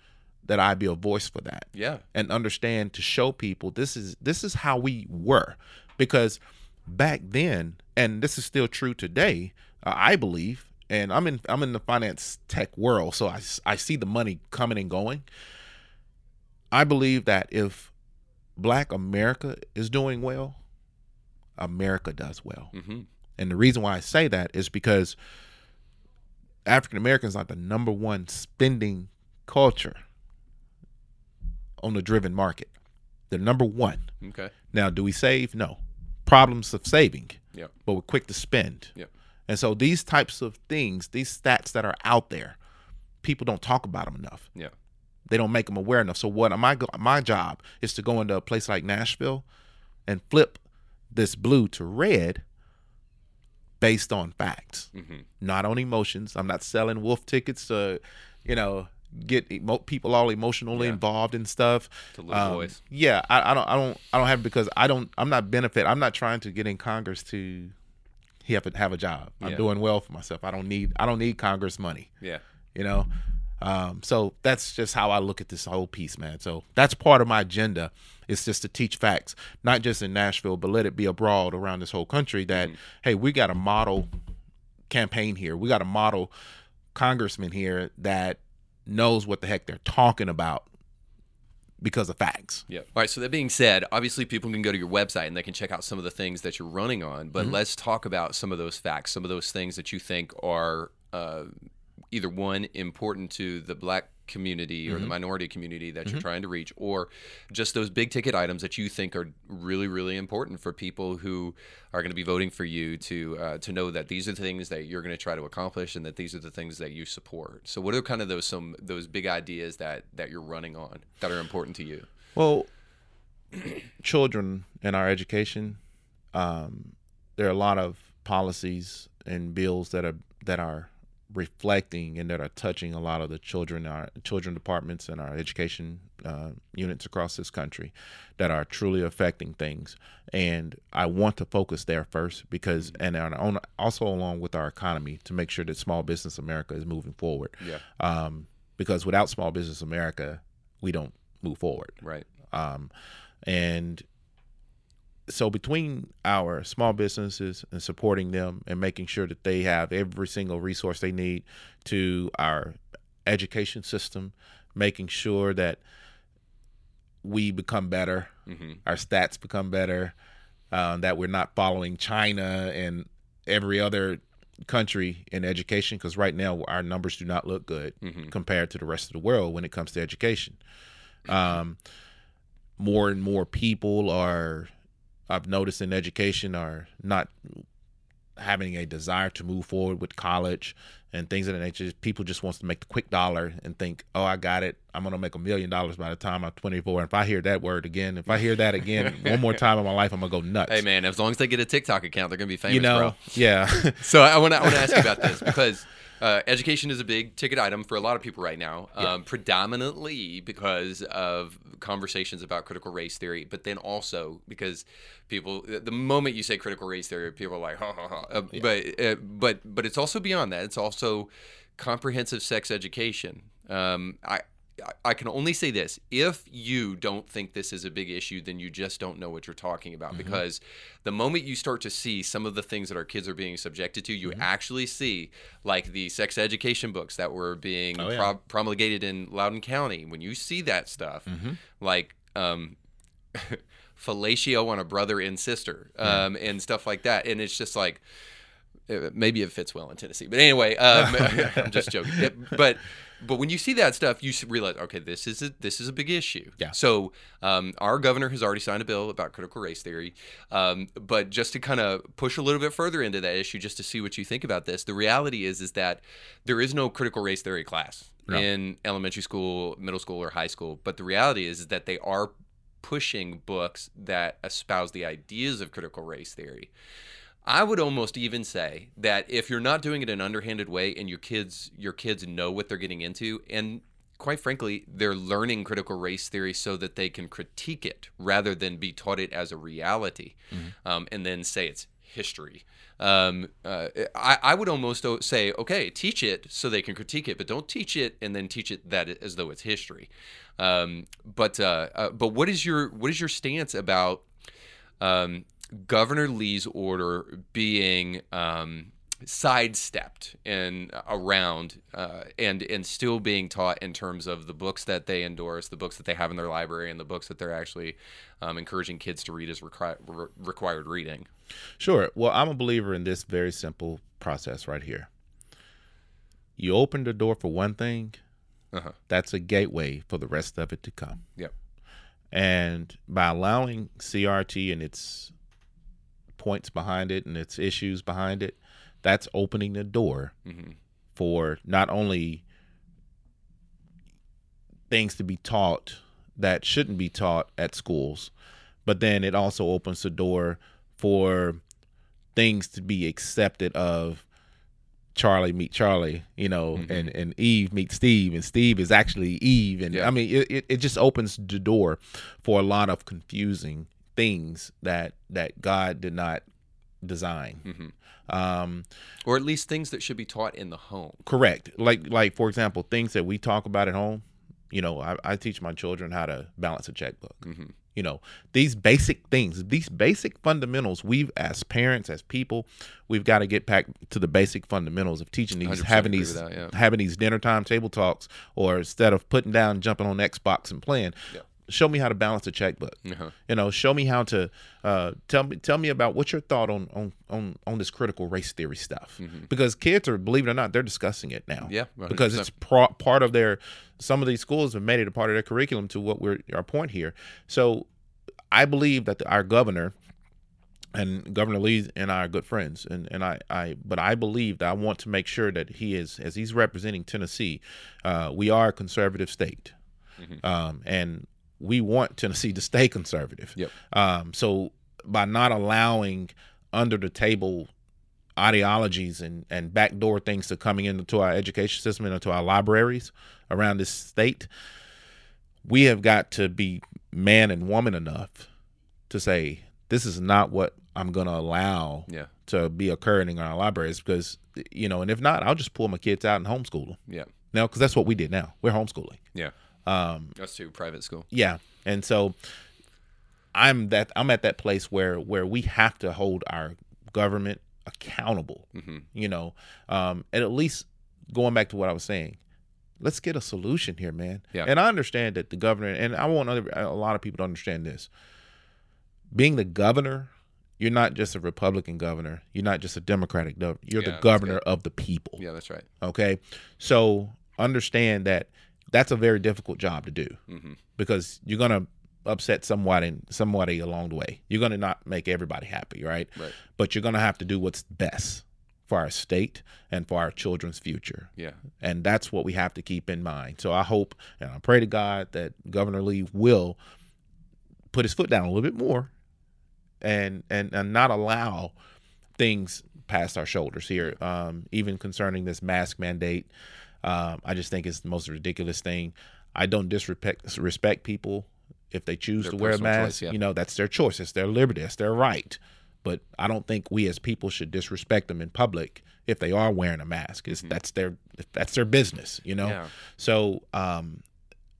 that I be a voice for that Yeah. and understand to show people this is this is how we were because back then and this is still true today uh, i believe and i'm in i'm in the finance tech world so I I see the money coming and going i believe that if black america is doing well america does well hmm and the reason why I say that is because African Americans are the number one spending culture on the driven market. The number one. Okay. Now, do we save? No. Problems of saving, Yeah. but we're quick to spend. Yeah. And so these types of things, these stats that are out there, people don't talk about them enough. Yeah. They don't make them aware enough. So what my my job is to go into a place like Nashville and flip this blue to red based on facts, hmm not on emotions. I'm not selling wolf tickets to, you know, get emo- people all emotionally Yeah. involved in stuff. To lose Um, voice. Yeah, I, I don't, I don't, I don't have because I don't. I'm not benefit. I'm not trying to get in Congress to have to have a job. I'm doing well for myself. I don't need. I don't need Congress money Yeah. you know um, so that's just how i look at this whole piece man so that's part of my agenda It's just to teach facts not just in nashville but let it be abroad around this whole country that hey we got a model campaign here we got a model congressman here that knows what the heck they're talking about because of facts Yeah. All right. So that being said, obviously people can go to your website and they can check out some of the things that you're running on. But let's talk about some of those facts, some of those things that you think are uh, either one important to the black community or the minority community that you're trying to reach, or just those big ticket items that you think are really, really important for people who are going to be voting for you to uh, to know that these are the things that you're going to try to accomplish and that these are the things that you support. So, what are kind of those some those big ideas that that you're running on that are important to you? Well, children and our education, um, there are a lot of policies and bills that are that are reflecting and that are touching a lot of the children, our children departments and our education uh, units across this country that are truly affecting things. And I want to focus there first because, and on, on, also along with our economy to make sure that small business America is moving forward. Yeah. Um, because without small business America, we don't move forward Right. um, and so between our small businesses and supporting them and making sure that they have every single resource they need to our education system making sure that we become better hmm our stats become better um, that we're not following china and every other country in education because right now our numbers do not look good Mhm. compared to the rest of the world when it comes to education um, more and more people are i've noticed in education are not having a desire to move forward with college and things of that nature. People just wants to make the quick dollar and think oh i got it. I'm going to make a million dollars by the time i'm 24 and if i hear that word again if i hear that again one more time in my life i'm going to go nuts. Hey man, as long as they get a TikTok account, they're gonna be famous, you know bro. yeah. So I want to I want to ask you about this because uh, education is a big ticket item for a lot of people right now, Yeah. um, predominantly because of conversations about critical race theory, but then also because people, the moment you say critical race theory, people are like, ha ha ha. Uh, But uh, but but it's also beyond that. It's also comprehensive sex education. Um, I. I- can only say this: if you don't think this is a big issue, then you just don't know what you're talking about. Mm-hmm. Because the moment you start to see some of the things that our kids are being subjected to, Mm-hmm. you actually see like the sex education books that were being Oh, yeah. pro- promulgated in Loudoun County. When you see that stuff, Mm-hmm. like um, fellatio on a brother and sister, um, and stuff like that, and it's just like uh, maybe it fits well in Tennessee. But anyway, um, I'm just joking. But but when you see that stuff, you realize, okay, this is a, this is a big issue. Yeah. So um, our governor has already signed a bill about critical race theory. Um, but just to kind of push a little bit further into that issue, just to see what you think about this, the reality is is that there is no critical race theory class No. in elementary school, middle school, or high school. But the reality is, is that they are pushing books that espouse the ideas of critical race theory. I would almost even say that if you're not doing it in an underhanded way and your kids your kids know what they're getting into and quite frankly they're learning critical race theory so that they can critique it rather than be taught it as a reality um, and then say it's history. Um, uh, I, I would almost say okay teach it so they can critique it but don't teach it and then teach it that as though it's history. Um, but uh, uh, but what is your what is your stance about um, Governor Lee's order being um, sidestepped and around uh, and and still being taught in terms of the books that they endorse, the books that they have in their library, and the books that they're actually um, encouraging kids to read as requi- re- required reading. Sure. Well, I'm a believer in this very simple process right here. You open the door for one thing, Uh-huh. that's a gateway for the rest of it to come. Yep. And by allowing CRT and its points behind it and its issues behind it, that's opening the door hmm for not only things to be taught that shouldn't be taught at schools, but then it also opens the door for things to be accepted of Charlie meet Charlie, you know, Mhm. and, and Eve meet Steve, and Steve is actually Eve. And Yeah. I mean, it, it just opens the door for a lot of confusing things that that God did not design. hmm Um, Or at least things that should be taught in the home. Correct. Like like for example, things that we talk about at home. You know, I, I teach my children how to balance a checkbook. hmm You know, these basic things, these basic fundamentals. We've as parents, as people, we've got to get back to the basic fundamentals of teaching these, having these, that, yeah. having these dinner time table talks, or instead of putting down, jumping on Xbox and playing. Yeah. Show me how to balance a checkbook. Uh-huh. You know, show me how to uh, tell me tell me about what's your thought on on on on this critical race theory stuff. Because kids are, believe it or not, they're discussing it now. Mm-hmm. Yeah, because 100%. it's pro- part of their. Some of these schools have made it a part of their curriculum. To what we're our point here. So, I believe that the, our governor and Governor Lee and I are good friends, and and I, I but I believe that I want to make sure that he is as he's representing Tennessee, uh, we are a conservative state, Mm-hmm. um, and we want Tennessee to stay conservative. Yep. Um, so by not allowing under the table ideologies and and backdoor things to coming into our education system and into our libraries around this state, we have got to be man and woman enough to say this is not what I'm going to allow Yeah. to be occurring in our libraries because you know, and if not, I'll just pull my kids out and homeschool them Yeah. now because that's what we did. Now we're homeschooling. Yeah. Um, Us too. Private school. yeah, and so I'm that I'm at that place where where we have to hold our government accountable. hmm You know, um, and at least going back to what I was saying, let's get a solution here, man. Yeah. And I understand that the governor, and I want other, a lot of people to understand this. Being the governor, you're not just a Republican governor. You're not just a Democratic governor. You're Yeah, the governor of the people. Yeah, that's right. Okay, so understand that that's a very difficult job to do hmm because you're gonna upset somebody somebody along the way. You're gonna not make everybody happy, right? Right. But you're gonna have to do what's best for our state and for our children's future. Yeah. And that's what we have to keep in mind. So I hope and I pray to God that Governor Lee will put his foot down a little bit more and and, and not allow things past our shoulders here. Um, even concerning this mask mandate, um, I just think it's the most ridiculous thing. I don't disrespect respect people if they choose Their to wear a mask. choice, yeah. You know, that's their choice. It's their liberty. It's their right. But I don't think we as people should disrespect them in public if they are wearing a mask. It's, That's their that's their business. You know. Mm-hmm. Yeah. So, um,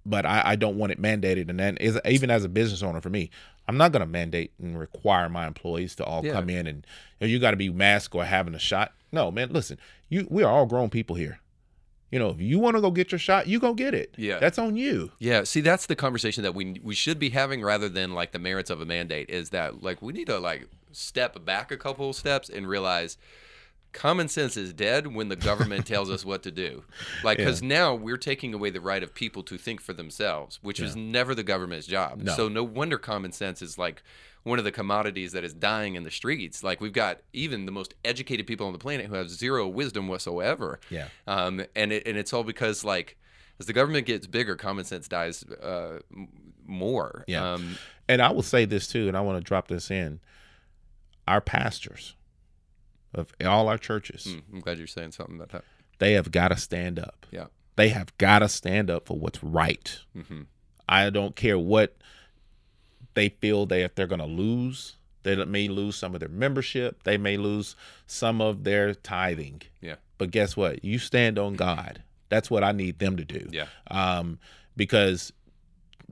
but I, I don't want it mandated. And then is, even as a business owner, for me, I'm not going to mandate and require my employees to all Yeah. come in and you, know, you got to be masked or having a shot. No, man. Listen, you we are all grown people here. You know, if you want to go get your shot, you go get it. Yeah. that's on you. Yeah, see, that's the conversation that we we should be having rather than like the merits of a mandate. Is that like we need to like step back a couple of steps and realize common sense is dead when the government tells us what to do. Like, because now we're taking away the right of people to think for themselves, which is never the government's job. No. So no wonder common sense is like one of the commodities that is dying in the streets. Like we've got even the most educated people on the planet who have zero wisdom whatsoever. Yeah. Um, and it, and it's all because like as the government gets bigger, common sense dies uh, more. Yeah. Um, And I will say this too, and I want to drop this in. Our pastors of all our churches, mm, I'm glad you're saying something about that. they have got to stand up. Yeah. They have got to stand up for what's right. hmm I don't care what they feel they if they're going to lose. They may lose some of their membership. They may lose some of their tithing. Yeah. But guess what? You stand on God. That's what I need them to do. Yeah. Um, because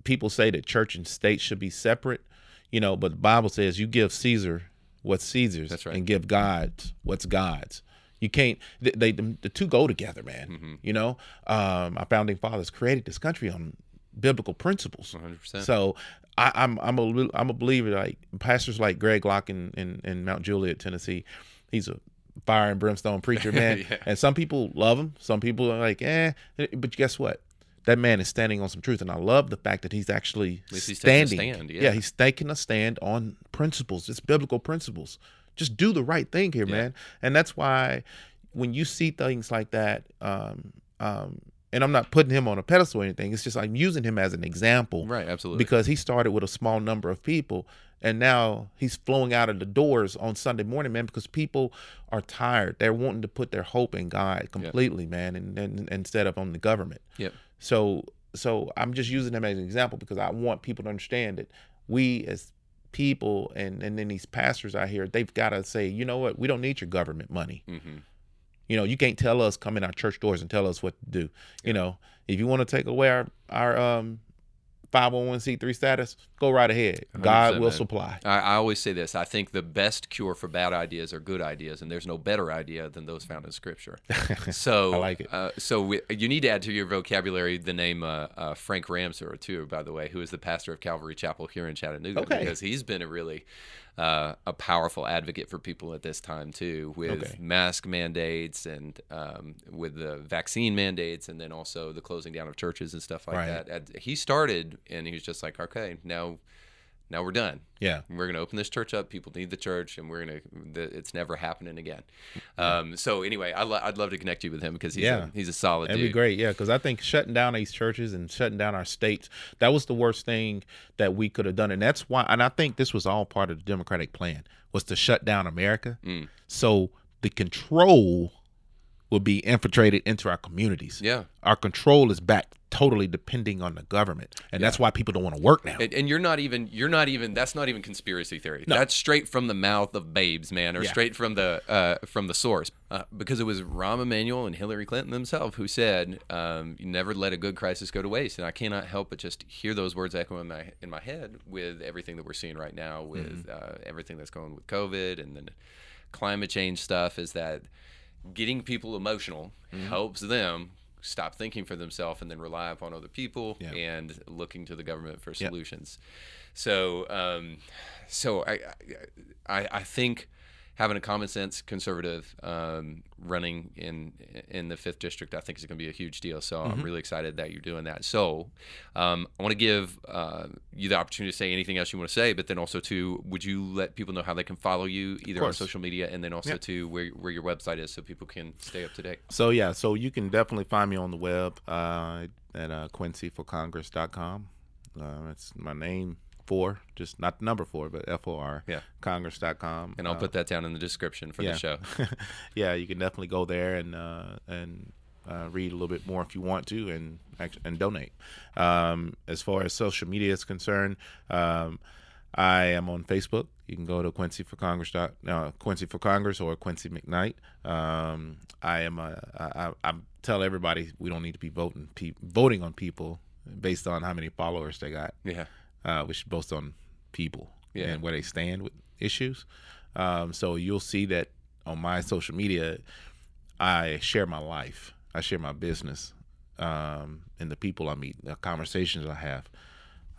people say that church and state should be separate, you know, but the Bible says you give Caesar what's Caesar's That's right. and give God what's God's. You can't. They, they the two go together, man. Mm-hmm. You know, um, our founding fathers created this country on biblical principles. 100%. So I, I'm I'm a I'm a believer. Like pastors like Greg Locke in, in, in Mount Juliet, Tennessee, he's a fire and brimstone preacher, man. Yeah. And some people love him. Some people are like, eh. But guess what? That man is standing on some truth, and I love the fact that he's actually he's standing. stand, yeah. he's taking a stand on principles. It's biblical principles. Just do the right thing here, man. And that's why when you see things like that, um, um, and I'm not putting him on a pedestal or anything. It's just I'm using him as an example right. Absolutely. because he started with a small number of people and now he's flowing out of the doors on Sunday morning, man, because people are tired. They're wanting to put their hope in God completely, man, and, and instead of on the government. Yep. So so I'm just using him as an example because I want people to understand that we as people and and then these pastors out here, they've got to say, you know what, we don't need your government money. hmm You know, you can't tell us come in our church doors and tell us what to do. You know, if you want to take away our our um 501c3 status, go right ahead. God will man. supply. I, I always say this. I think the best cure for bad ideas are good ideas, and there's no better idea than those found in Scripture. So I like it. Uh, so we, you need to add to your vocabulary the name uh, uh, Frank Ramser, too, by the way, who is the pastor of Calvary Chapel here in Chattanooga, Okay. because he's been a really uh, a powerful advocate for people at this time too, with Okay. mask mandates and um, with the vaccine mandates, and then also the closing down of churches and stuff like Right. that. He started, and he was just like, okay, now. Now we're done. Yeah. We're going to open this church up. People need the church, and we're going to. It's never happening again. Um, so anyway, I lo- I'd love to connect you with him because he's Yeah. a, he's a solid That'd dude. be great, yeah, because I think shutting down these churches and shutting down our states, that was the worst thing that we could have done. And that's why, and I think this was all part of the Democratic plan, was to shut down America. Mm. So the control would be infiltrated into our communities. Yeah. Our control is back totally depending on the government. And that's why people don't want to work now. And, and you're not even you're not even that's not even conspiracy theory. That's straight from the mouth of babes, man, or Yeah. straight from the uh, from the source. Uh, because it was Rahm Emanuel and Hillary Clinton themselves who said, um, "You never let a good crisis go to waste." And I cannot help but just hear those words echo in my in my head with everything that we're seeing right now, with uh, everything that's going with COVID and then climate change stuff. Is that getting people emotional helps them stop thinking for themselves and then rely upon other people Yeah. and looking to the government for solutions. So, um, so I, I, I think having a common sense conservative um, running in in the fifth district, I think is going to be a huge deal. So I'm really excited that you're doing that. So um, I want to give uh, you the opportunity to say anything else you want to say, but then also to would you let people know how they can follow you either on social media and then also Yeah. to where where your website is so people can stay up to date. So yeah, so you can definitely find me on the web uh, at uh, quincyforcongress.com. Uh, it's my name, four, just not the number four, but F O R. Yeah. Congress.com. And I'll Uh, put that down in the description for yeah. the show. yeah, you can definitely go there and uh, and uh, read a little bit more if you want to, and and donate. Um, as far as social media is concerned, um, I am on Facebook. You can go to Quincy for Congress. Dot, uh, Quincy for Congress or Quincy McKnight. Um, I am. A, I, I, I tell everybody we don't need to be voting pe- voting on people based on how many followers they got. Yeah. Uh, we should boast on people Yeah. and where they stand with issues. Um, so you'll see that on my social media, I share my life, I share my business, um, and the people I meet, the conversations I have.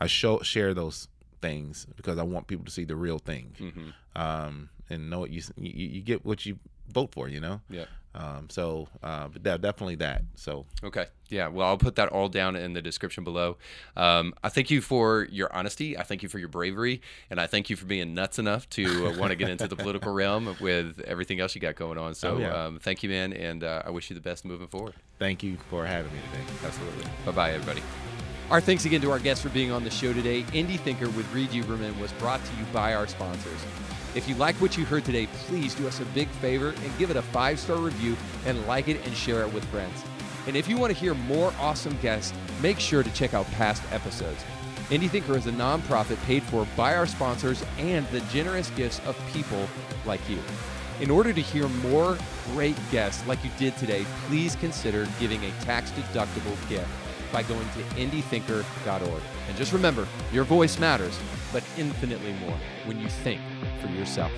I show share those things because I want people to see the real thing, Mm-hmm. um, and know what you, you you get what you vote for. You know. Yeah. Um, so, uh, but that, definitely that. So, Okay. Yeah. Well, I'll put that all down in the description below. Um, I thank you for your honesty. I thank you for your bravery, and I thank you for being nuts enough to uh, want to get into the political realm with everything else you got going on. So, Oh, yeah. um, thank you, man, and uh, I wish you the best moving forward. thank you for having me today. Absolutely. Bye, bye, everybody. Our thanks again to our guests for being on the show today. Indie Thinker with Reed Uberman was brought to you by our sponsors. If you like what you heard today, please do us a big favor and give it a five star review and like it and share it with friends. And if you want to hear more awesome guests, make sure to check out past episodes. Indie Thinker is a nonprofit paid for by our sponsors and the generous gifts of people like you. In order to hear more great guests like you did today, please consider giving a tax deductible gift by going to indiethinker.org. And just remember, your voice matters, but infinitely more when you think for yourself.